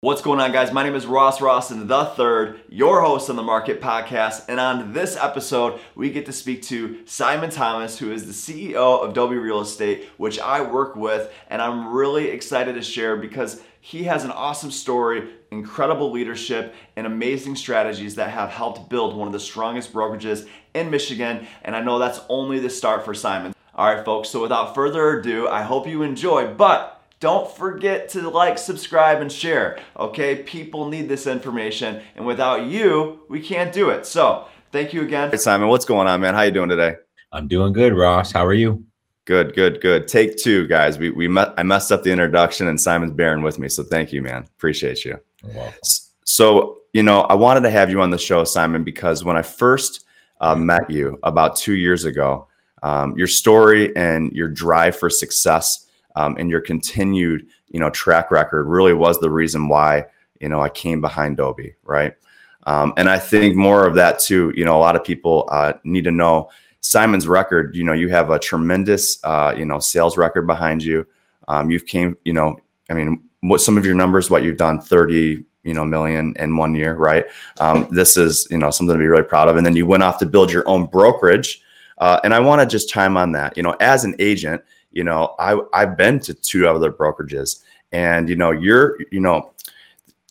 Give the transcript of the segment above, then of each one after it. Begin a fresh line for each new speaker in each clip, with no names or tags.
What's going on, guys? My name is Ross Rawson the third, your host on the Market Podcast. And on this episode, we get to speak to Simon Thomas, who is the CEO of Dobie Real Estate, which I work with. And I'm really excited to share because he has an awesome story, incredible leadership, and amazing strategies that have helped build one of the strongest brokerages in Michigan. And I know that's only the start for Simon. All right, folks. So without further ado, I hope you enjoy. But don't forget to like, subscribe, and share. Okay, people need this information, and without you, we can't do it. So, thank you again. Hey, Simon, what's going on, man? How you doing today?
I'm doing good, Ross. How are you?
Good, good, good. Take two, guys. We we met, I messed up the introduction, and Simon's bearing with me, so thank you, man. Appreciate you. So, you know, I wanted to have you on the show, Simon, because when I first uh, met you about two years ago, um, your story and your drive for success um, and your continued you know track record really was the reason why you know I came behind Dobie, right? Um, and I think more of that too. You know, a lot of people uh, need to know Simon's record. You know, you have a tremendous uh, you know sales record behind you. Um, you've came, you know, I mean, what some of your numbers, what you've done, thirty you know million in one year, right? Um, this is you know something to be really proud of. And then you went off to build your own brokerage. Uh, and I want to just chime on that. You know, as an agent, you know, I I've been to two other brokerages, and you know, you're you know,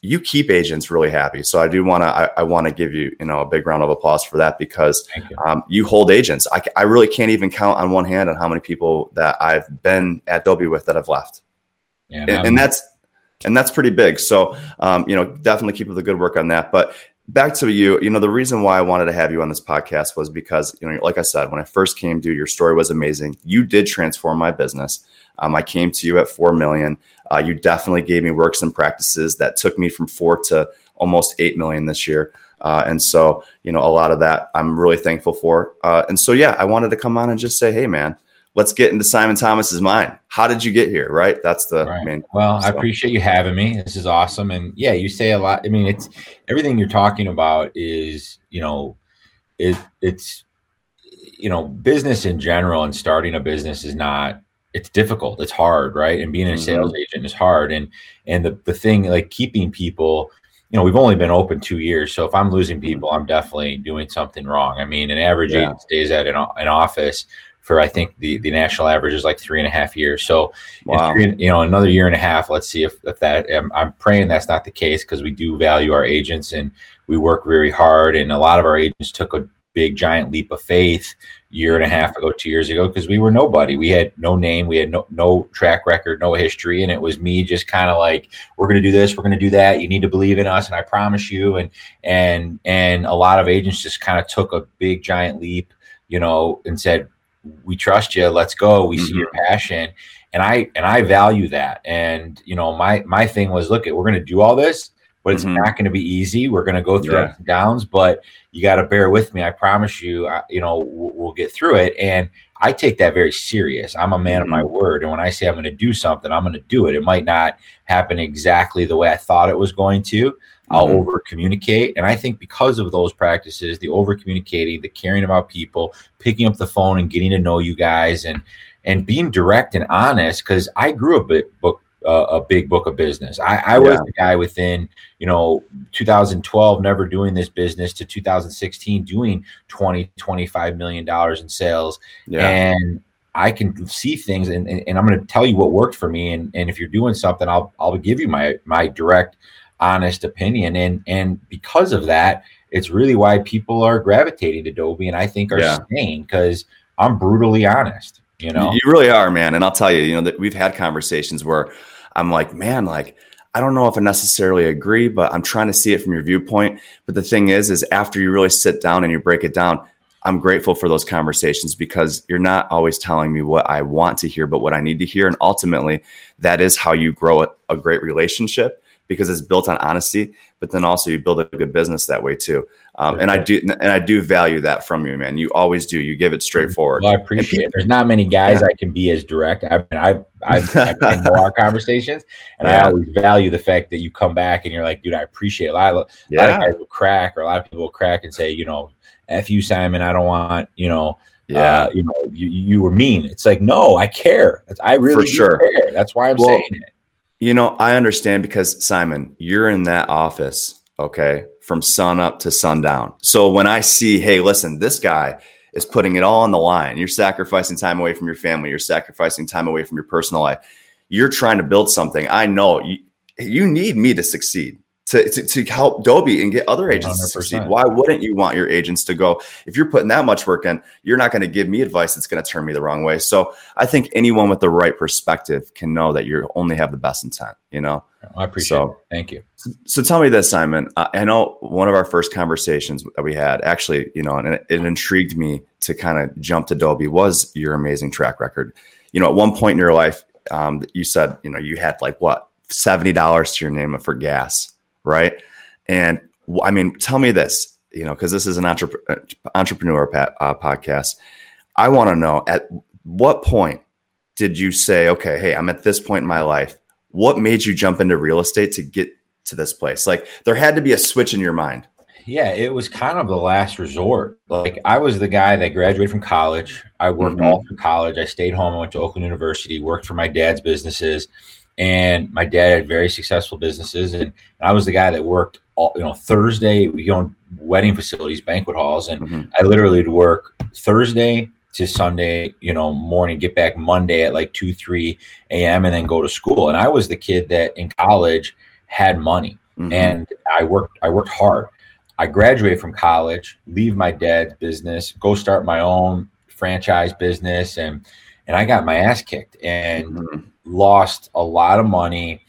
you keep agents really happy. So I do want to I, I want to give you you know a big round of applause for that because you. Um, you. hold agents. I I really can't even count on one hand on how many people that I've been at Dobie with that have left, yeah, and, and that's and that's pretty big. So, um, you know, definitely keep up the good work on that. But back to you, you know, the reason why I wanted to have you on this podcast was because, you know, like I said, when I first came you, your story was amazing. You did transform my business. Um, I came to you at 4 million. Uh, you definitely gave me works and practices that took me from four to almost 8 million this year. Uh, and so, you know, a lot of that I'm really thankful for. Uh, and so, yeah, I wanted to come on and just say, hey, man, let's get into Simon Thomas's mind. How did you get here? Right. That's the right. main.
Well, so. I appreciate you having me. This is awesome. And yeah, you say a lot. I mean, it's everything you're talking about is, you know, it it's, you know, business in general and starting a business is not, it's difficult. It's hard. Right. And being a mm-hmm. sales agent is hard. And, and the, the thing like keeping people, you know, we've only been open two years. So if I'm losing mm-hmm. people, I'm definitely doing something wrong. I mean, an average yeah. agent stays at an, an office for I think the the national average is like three and a half years. So, wow. you know, another year and a half. Let's see if, if that. I'm, I'm praying that's not the case because we do value our agents and we work very hard. And a lot of our agents took a big giant leap of faith year and a half ago, two years ago, because we were nobody. We had no name, we had no no track record, no history, and it was me just kind of like, we're going to do this, we're going to do that. You need to believe in us, and I promise you. And and and a lot of agents just kind of took a big giant leap, you know, and said, we trust you let's go we mm-hmm. see your mm-hmm. passion and i and i value that and you know my my thing was look we're going to do all this but it's mm-hmm. not going to be easy we're going to go through yeah. ups and downs but you got to bear with me i promise you I, you know we'll, we'll, get through it and i take that very serious i'm a man mm-hmm. of my mm-hmm. word and when i say i'm going to do something i'm going to do it it might not happen exactly the way i thought it was going to I'll mm-hmm. over communicate. And I think because of those practices, the over communicating, the caring about people, picking up the phone and getting to know you guys and and being direct and honest, because I grew a a book uh, a big book of business. I, I was the guy within, you know, 2012, never doing this business to 2016, doing 20, 25 million dollars in sales. Yeah. And I can see things and, and, and I'm going to tell you what worked for me. And, and if you're doing something, I'll, I'll give you my, my direct honest opinion. And and because of that, it's really why people are gravitating to Dobie and I think are yeah. staying because I'm brutally honest. You know,
you really are, man. And I'll tell you, you know, that we've had conversations where I'm like, man, like I don't know if I necessarily agree, but I'm trying to see it from your viewpoint. But the thing is, is after you really sit down and you break it down, I'm grateful for those conversations because you're not always telling me what I want to hear, but what I need to hear. And ultimately, that is how you grow a, a great relationship because it's built on honesty, but then also you build a good business that way too. Um, and I do, and I do value that from you, man. You always do. You give it straightforward.
Well, I appreciate it. There's not many guys yeah. I can be as direct. I've I've, I've, I've been more conversations, and yeah. I always value the fact that you come back and you're like, dude, I appreciate it. a lot of, yeah. a lot of guys will crack, or a lot of people will crack and say, you know, f you, Simon. I don't want, you know. Yeah, uh, you know, you, you were mean. It's like, no, I care. I really For sure. care. That's why I'm well, saying it
You know, I understand because Simon, you're in that office, okay, from sun up to sundown. So when I see, hey, listen, this guy is putting it all on the line. You're sacrificing time away from your family. You're sacrificing time away from your personal life. You're trying to build something. I know you, you need me to succeed to, to, to help Dobie and get other agents 100%. to succeed. Why wouldn't you want your agents to go? If you're putting that much work in, you're not going to give me advice that's going to turn me the wrong way. So I think anyone with the right perspective can know that you only have the best intent, you know?
I appreciate so, it. Thank you.
So tell me this, Simon. I know one of our first conversations that we had actually, you know, and it, it intrigued me to kind of jump to Dobie was your amazing track record. You know, at one point in your life, um, you said, you know, you had like what, $70 to your name for gas right? And I mean, tell me this, you know, because this is an entrepreneur, uh, entrepreneur uh, podcast. I want to know at what point did you say, okay, hey, I'm at this point in my life. What made you jump into real estate to get to this place? Like there had to be a switch in your mind.
Yeah, it was kind of the last resort. Like I was the guy that graduated from college. I worked mm-hmm. all through college. I stayed home. I went to Oakland University, worked for my dad's businesses and my dad had very successful businesses and, I was the guy that worked all you know Thursday we owned wedding facilities banquet halls and mm-hmm. I literally would work Thursday to Sunday you know morning get back Monday at like 2 3 a.m and then go to school and I was the kid that in college had money mm-hmm. and I worked I worked hard I graduate from college leave my dad's business go start my own franchise business and and I got my ass kicked and mm-hmm lost a lot of money.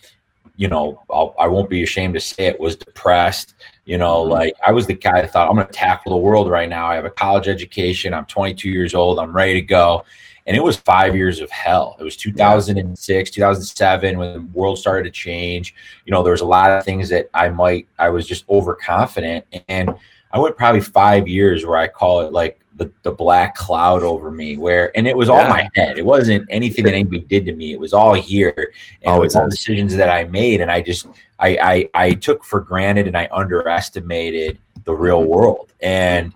You know, I'll, I will not be ashamed to say it was depressed. You know, mm-hmm. like I was the guy that thought I'm going to tackle the world right now. I have a college education. I'm 22 years old. I'm ready to go. And it was five years of hell. It was 2006, 2007 when the world started to change. You know, there was a lot of things that I might, I was just overconfident. And I went probably five years where I call it like the, the black cloud over me where and it was all my head. It wasn't anything that anybody did to me. It was all here. And Always all decisions that i made. And i just I, I i took for granted and i underestimated the real world. And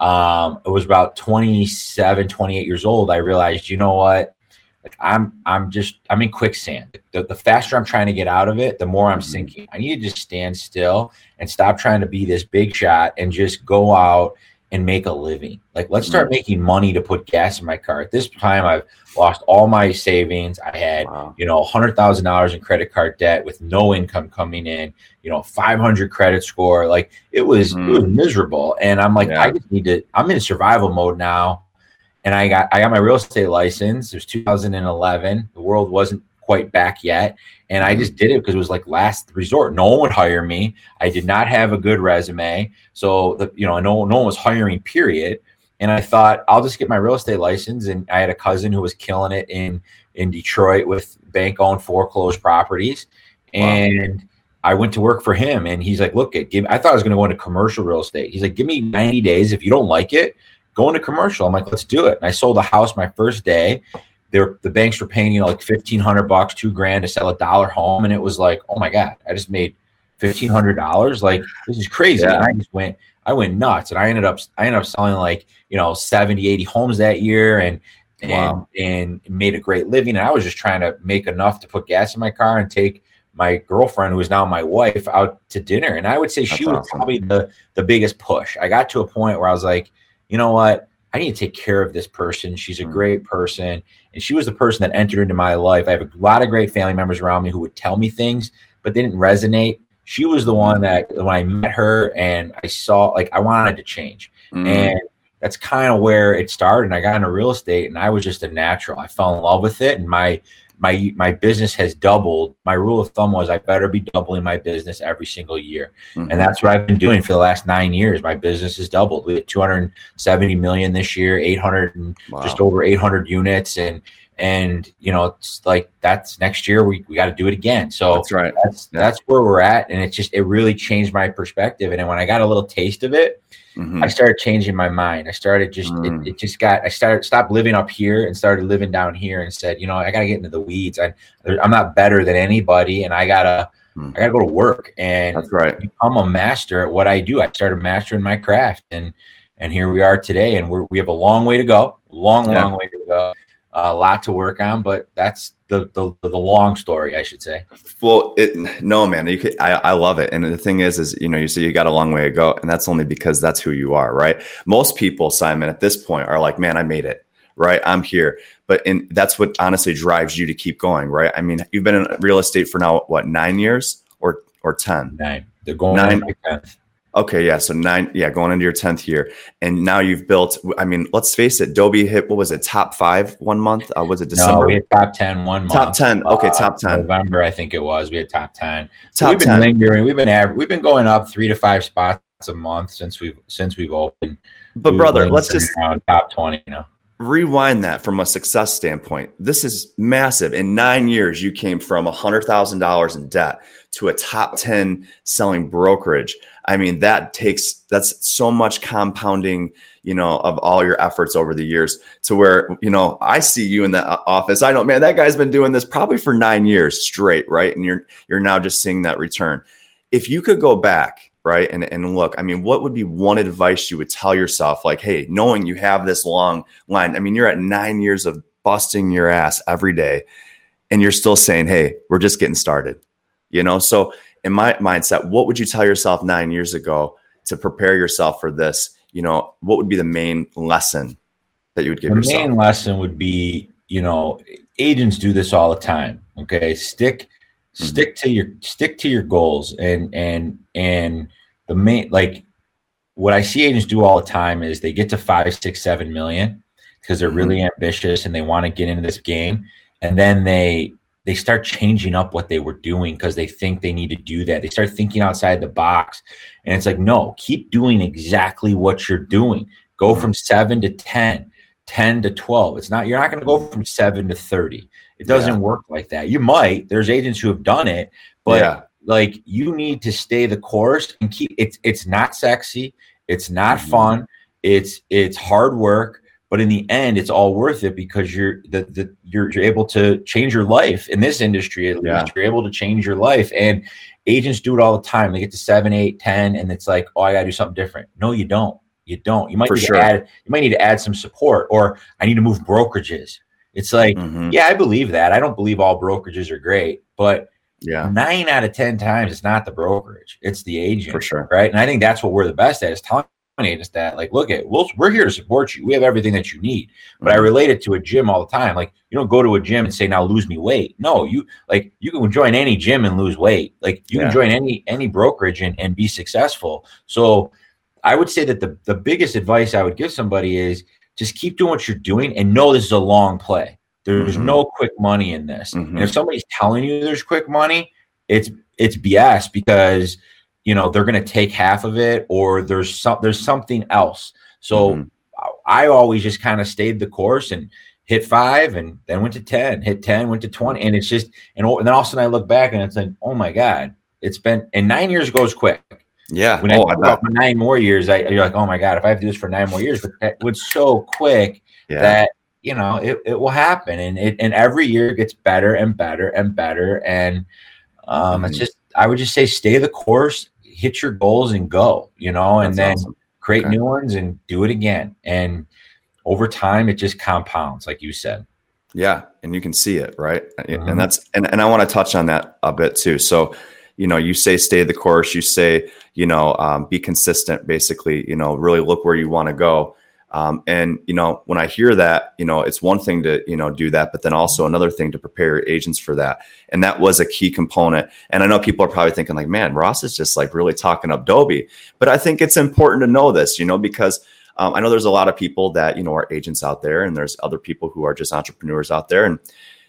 um it was about 27 28 years old. I realized you know what? Like i'm i'm just i'm in quicksand. The, the faster i'm trying to get out of it the more i'm mm-hmm. sinking. I need to just stand still and stop trying to be this big shot and just go out and make a living. Like, let's start mm-hmm. making money to put gas in my car. At this time, I've lost all my savings. I had, wow. you know, hundred thousand dollars in credit card debt with no income coming in. You know, five hundred credit score. Like, it was mm. it was mm. miserable. And I'm like, yeah. I just need to. I'm in survival mode now. And I got I got my real estate license. It was 2011. The world wasn't quite back yet. And I mm-hmm. just did it because it was like last resort. No one would hire me. I did not have a good resume. So the you know, no, no one was hiring, period. And I thought I'll just get my real estate license. And I had a cousin who was killing it in in Detroit with bank owned foreclosed properties. And. I went to work for him and he's like, look, give I thought I was gonna go into commercial real estate. He's like, give me 90 days. If you don't like it, go into commercial. I'm like, let's do it. And I sold a house my first day they're the banks were paying you know like fifteen hundred bucks, two grand to sell a dollar home, and it was like, oh my god, I just made fifteen hundred dollars. Like this is crazy. Yeah. I just went, I went nuts, and I ended up, I ended up selling like you know 70, 80 homes that year, and wow. and and made a great living. And I was just trying to make enough to put gas in my car and take my girlfriend, who is now my wife, out to dinner. And I would say That's she was awesome. probably the the biggest push. I got to a point where I was like, you know what? I need to take care of this person. She's a mm. great person. And she was the person that entered into my life. I have a lot of great family members around me who would tell me things, but they didn't resonate. She was the one that when I met her and I saw, like, I wanted to change. Mm. And that's kind of where it started. And I got into real estate and I was just a natural. I fell in love with it. And my my my business has doubled. My rule of thumb was I better be doubling my business every single year, mm-hmm. and that's what I've been doing for the last nine years. My business has doubled. We had 270 million this year, 800 and wow. just over 800 units, and and you know it's like that's next year we, we got to do it again. So
that's right.
That's that's where we're at, and it just it really changed my perspective. And when I got a little taste of it Mm-hmm. I started changing my mind. I started just mm. it, it, just got I started stopped living up here and started living down here and said, you know, I got to get into the weeds. I I'm not better than anybody and I got to mm. I got to go to work and
That's right.
become a master at what I do. I started mastering my craft and and here we are today and we're we have a long way to go. Long yeah. long way to go. A lot to work on, but that's the the, the long story, I should say.
Well, it, no, man, you could, I, I love it. And the thing is, is you know, you say you got a long way to go, and that's only because that's who you are, right? Most people, Simon, at this point, are like, man, I made it, right? I'm here. But and that's what honestly drives you to keep going, right? I mean, you've been in real estate for now what nine years or or ten?
Nine. They're going nine.
Okay, yeah. So nine, yeah, going into your 10th year. And now you've built, I mean, let's face it, Dobie hit, what was it, top five one month? Uh, was it December?
No, we had top 10 one month.
Top 10. Okay, uh, top 10.
November, I think it was. We had top 10. So top we've been 10. lingering. We've been we've been going up three to five spots a month since we've since we've opened.
But we've brother, let's just
top 20, you know.
Rewind that from a success standpoint. This is massive. In nine years, you came from a hundred thousand dollars in debt to a top 10 selling brokerage. I mean, that takes that's so much compounding, you know, of all your efforts over the years to where, you know, I see you in the office. I know, man, that guy's been doing this probably for nine years straight, right? And you're you're now just seeing that return. If you could go back, right, and, and look, I mean, what would be one advice you would tell yourself, like, hey, knowing you have this long line, I mean, you're at nine years of busting your ass every day, and you're still saying, hey, we're just getting started. You know, so in my mindset, what would you tell yourself nine years ago to prepare yourself for this? You know, what would be the main lesson that you would give
the
yourself?
The main lesson would be, you know, agents do this all the time. Okay, stick mm-hmm. stick to your stick to your goals and and and the main like what I see agents do all the time is they get to five, six, seven million because they're really mm-hmm. ambitious and they want to get into this game, and then they they start changing up what they were doing because they think they need to do that. They start thinking outside the box. And it's like, no, keep doing exactly what you're doing. Go from seven to 10, 10 to 12. It's not, you're not going to go from seven to 30. It doesn't yeah. work like that. You might, there's agents who have done it, but yeah. like you need to stay the course and keep it's, it's not sexy. It's not mm-hmm. fun. It's, it's hard work but in the end it's all worth it because you're the, the you're, you're able to change your life in this industry at least. Yeah. you're able to change your life and agents do it all the time. They get to seven eight ten and it's like oh i gotta do something different. No you don't. You don't. You might For need sure. to add you might need to add some support or i need to move brokerages. It's like mm-hmm. yeah i believe that. I don't believe all brokerages are great but yeah. nine out of ten times it's not the brokerage. It's the agent
For sure.
right? And i think that's what we're the best at is telling is that like look at we'll, we're here to support you we have everything that you need but i mm-hmm. relate it to a gym all the time like you don't go to a gym and say now lose me weight no you like you can join any gym and lose weight like you yeah. can join any any brokerage and, and be successful so i would say that the, the biggest advice i would give somebody is just keep doing what you're doing and know this is a long play there's mm-hmm. no quick money in this mm-hmm. if somebody's telling you there's quick money it's it's bs because you know they're going to take half of it or there's some there's something else so mm-hmm. i always just kind of stayed the course and hit five and then went to 10 hit 10 went to 20 and it's just and, and then all of a sudden i look back and it's like oh my god it's been and nine years goes quick
yeah
when oh, i about nine more years I, you're like oh my god if i have to do this for nine more years but it was so quick yeah. that you know it, it will happen and it and every year gets better and better and better and um mm-hmm. it's just i would just say stay the course hit your goals and go, you know, and That's then awesome. create okay. new ones and do it again. And over time, it just compounds, like you said.
Yeah, and you can see it, right? Mm-hmm. And that's and, and I want to touch on that a bit too. So, you know, you say stay the course, you say, you know, um, be consistent, basically, you know, really look where you want to go. Um, and you know, when I hear that, you know, it's one thing to you know do that, but then also another thing to prepare agents for that. And that was a key component. And I know people are probably thinking like, man, Ross is just like really talking up Dobie. But I think it's important to know this, you know, because um, I know there's a lot of people that you know are agents out there, and there's other people who are just entrepreneurs out there, and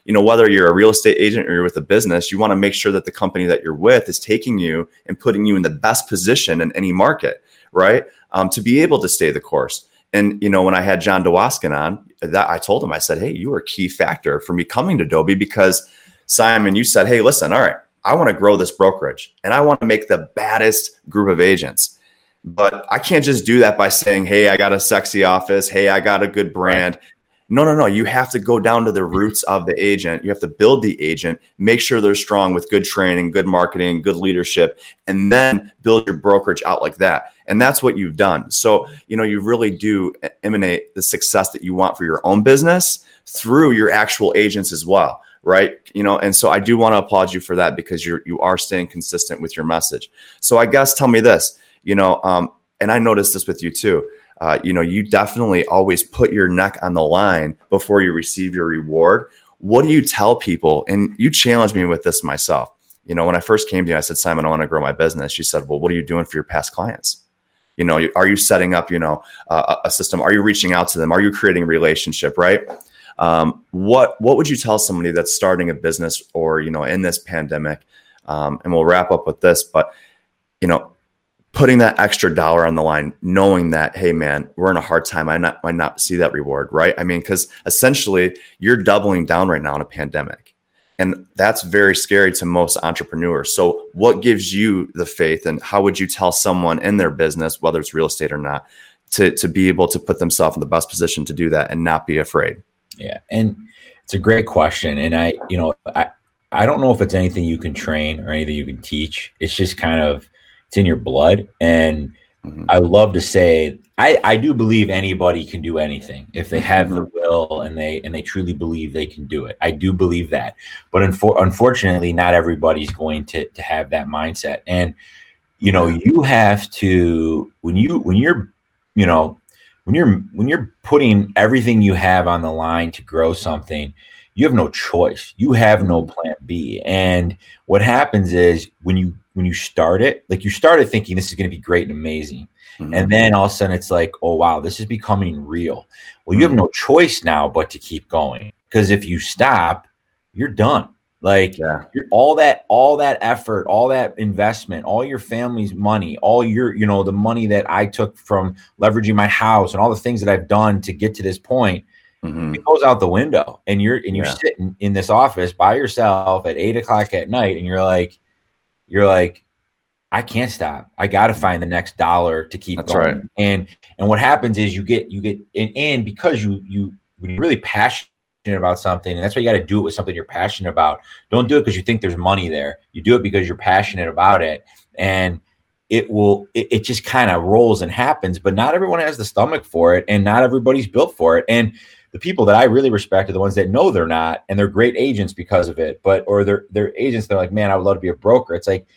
you know whether you're a real estate agent or you're with a business you want to make sure that the company that you're with is taking you and putting you in the best position in any market right um, to be able to stay the course and you know, when I had John Dewaskin on, that I told him, I said, "Hey, you were a key factor for me coming to Dobie because Simon, you said, hey, listen, all right, I want to grow this brokerage and I want to make the baddest group of agents." But I can't just do that by saying, "Hey, I got a sexy office. Hey, I got a good brand." No, no, no. You have to go down to the roots of the agent. You have to build the agent, make sure they're strong with good training, good marketing, good leadership, and then build your brokerage out like that. And that's what you've done. So, you know, you really do emanate the success that you want for your own business through your actual agents as well right you know and so i do want to applaud you for that because you're you are staying consistent with your message so i guess tell me this you know um, and i noticed this with you too uh, you know you definitely always put your neck on the line before you receive your reward. What do you tell people? And you challenged me with this myself. You know when i first came to you i said simon i want to grow my business. You said well what are you doing for your past clients? You know are you setting up you know uh, a system? Are you reaching out to them? Are you creating a relationship? Right? Um, what what would you tell somebody that's starting a business or you know in this pandemic? Um, and we'll wrap up with this but you know putting that extra dollar on the line knowing that hey man we're in a hard time i not, might not see that reward right i mean because essentially you're doubling down right now in a pandemic and that's very scary to most entrepreneurs. So, what gives you the faith, and how would you tell someone in their business, whether it's real estate or not, to, to be able to put themselves in the best position to do that and not be afraid?
Yeah. And it's a great question. And I, you know, I, I don't know if it's anything you can train or anything you can teach. It's just kind of, it's in your blood. And mm-hmm. I love to say I, I do believe anybody can do anything if they have the mm-hmm. will and they and they truly believe they can do it. I do believe that, but unfor- unfortunately, not everybody's going to to have that mindset. And you know, you have to when you when you're you know when you're when you're putting everything you have on the line to grow something, you have no choice. You have no mm-hmm. plan B. And what happens is when you when you start it, like you started thinking this is going to be great and amazing Mm-hmm. And then all of a sudden it's like, oh, wow, this is becoming real. Well, you have mm-hmm. no choice now but to keep going because if you stop, you're done. Like yeah. all that, all that effort, all that investment, all your family's money, all your, you know, the money that I took from leveraging my house and all the things that I've done to get to this point, mm-hmm. it goes out the window. And you're and you're yeah. sitting in this office by yourself at eight o'clock at night, and you're like, you're like, I can't stop. I got to find the next dollar to keep
That's
going.
Right.
And and what happens is you get you get and, and because you you when you're really passionate about something, and that's why you got to do it with something you're passionate about. Don't do it because you think there's money there. You do it because you're passionate about it, and it will it, it just kind of rolls and happens. But not everyone has the stomach for it, and not everybody's built for it. And the people that I really respect are the ones that know they're not, and they're great agents because of it. But or they're they're agents. They're like, man, I would love to be a broker. It's like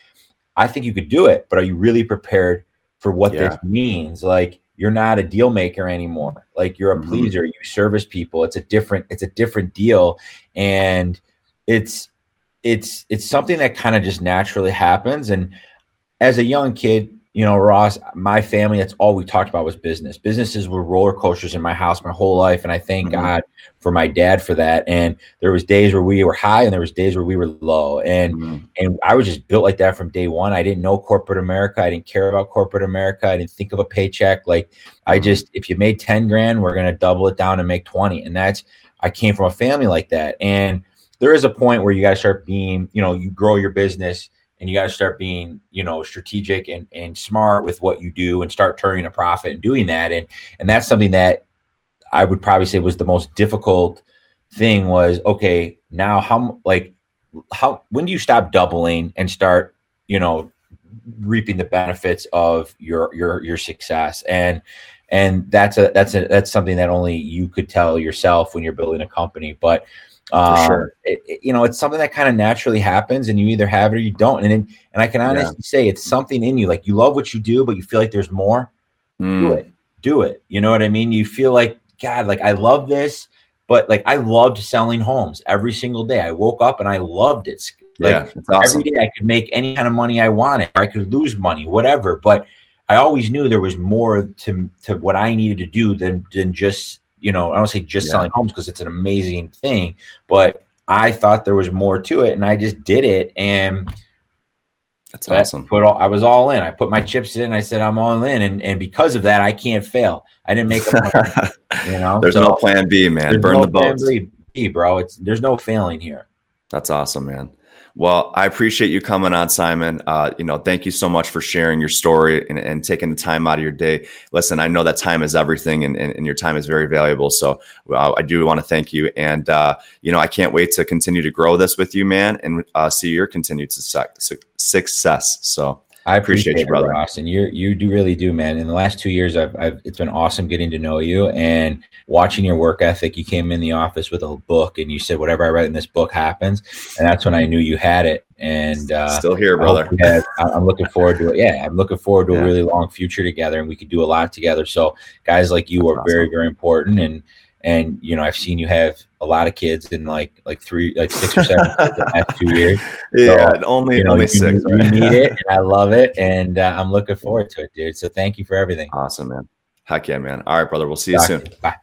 I think you could do it, but are you really prepared for what yeah. this means? Like you're not a deal maker anymore. Like you're a mm-hmm. pleaser. You service people. It's a different. It's a different deal, and it's it's it's something that kind of just naturally happens. And as a young kid, you know, Ross, my family, that's all we talked about was business. Businesses were roller coasters in my house my whole life. And I thank mm-hmm. God for my dad for that. And there was days where we were high and there was days where we were low. And mm-hmm. and I was just built like that from day one. I didn't know corporate America. I didn't care about corporate America. I didn't think of a paycheck. Like mm-hmm. I just if you made 10 grand, we're gonna double it down and make 20. And that's I came from a family like that. And there is a point where you gotta start being, you know, you grow your business and you got to start being you know strategic and, and smart with what you do and start turning a profit and doing that. And and that's something that i would probably say was the most difficult thing was okay now how like how when do you stop doubling and start you know reaping the benefits of your your your success? And and that's a that's a that's something that only you could tell yourself when you're building a company. But um, sure. It, it, you know, it's something that kind of naturally happens, and you either have it or you don't. And and, and I can honestly yeah. say it's something in you. Like you love what you do, but you feel like there's more. Mm. Do it. Do it. You know what I mean? You feel like God, like I love this, but like I loved selling homes every single day. I woke up and I loved it. Like yeah, awesome. every day I could make any kind of money I wanted. I could lose money, whatever. But I always knew there was more to to what I needed to do than than just you know, I don't say just yeah. selling homes because it's an amazing thing, but I thought there was more to it and I just did it. And
that's awesome.
Put all, I was all in. I put my chips in. I said, I'm all in. And, and because of that, I can't fail. I didn't make a
you know, there's so, no plan B, man. Burn no the boats.
B, bro. It's there's no failing here.
That's awesome, man. Well, I appreciate you coming on, Simon. Uh, you know, thank you so much for sharing your story and, and, taking the time out of your day. Listen, I know that time is everything, and, and, and your time is very valuable. So uh, I do want to thank you, and uh, you know, I can't wait to continue to grow this with you, man, and uh, see your continued success. So
I appreciate, appreciate you, brother. Austin. you you do really do, man. In the last two years, I've, I've it's been awesome getting to know you and watching your work ethic. You came in the office with a book, and you said, "Whatever I write in this book happens," and that's when I knew you had it. And uh,
still here, brother.
I'm looking forward to it. Yeah, I'm looking forward to yeah. a really long future together, and we could do a lot together. So, guys like you that's are awesome. very, very important, and and you know i've seen you have a lot of kids in like like three like six or seven the last two years.
Yeah so, only you know, only you, six
you, right? need it i love it and uh, i'm looking forward to it dude. So thank you for everything.
Awesome man. Heck yeah man. All right brother. We'll see you Talk soon.
bye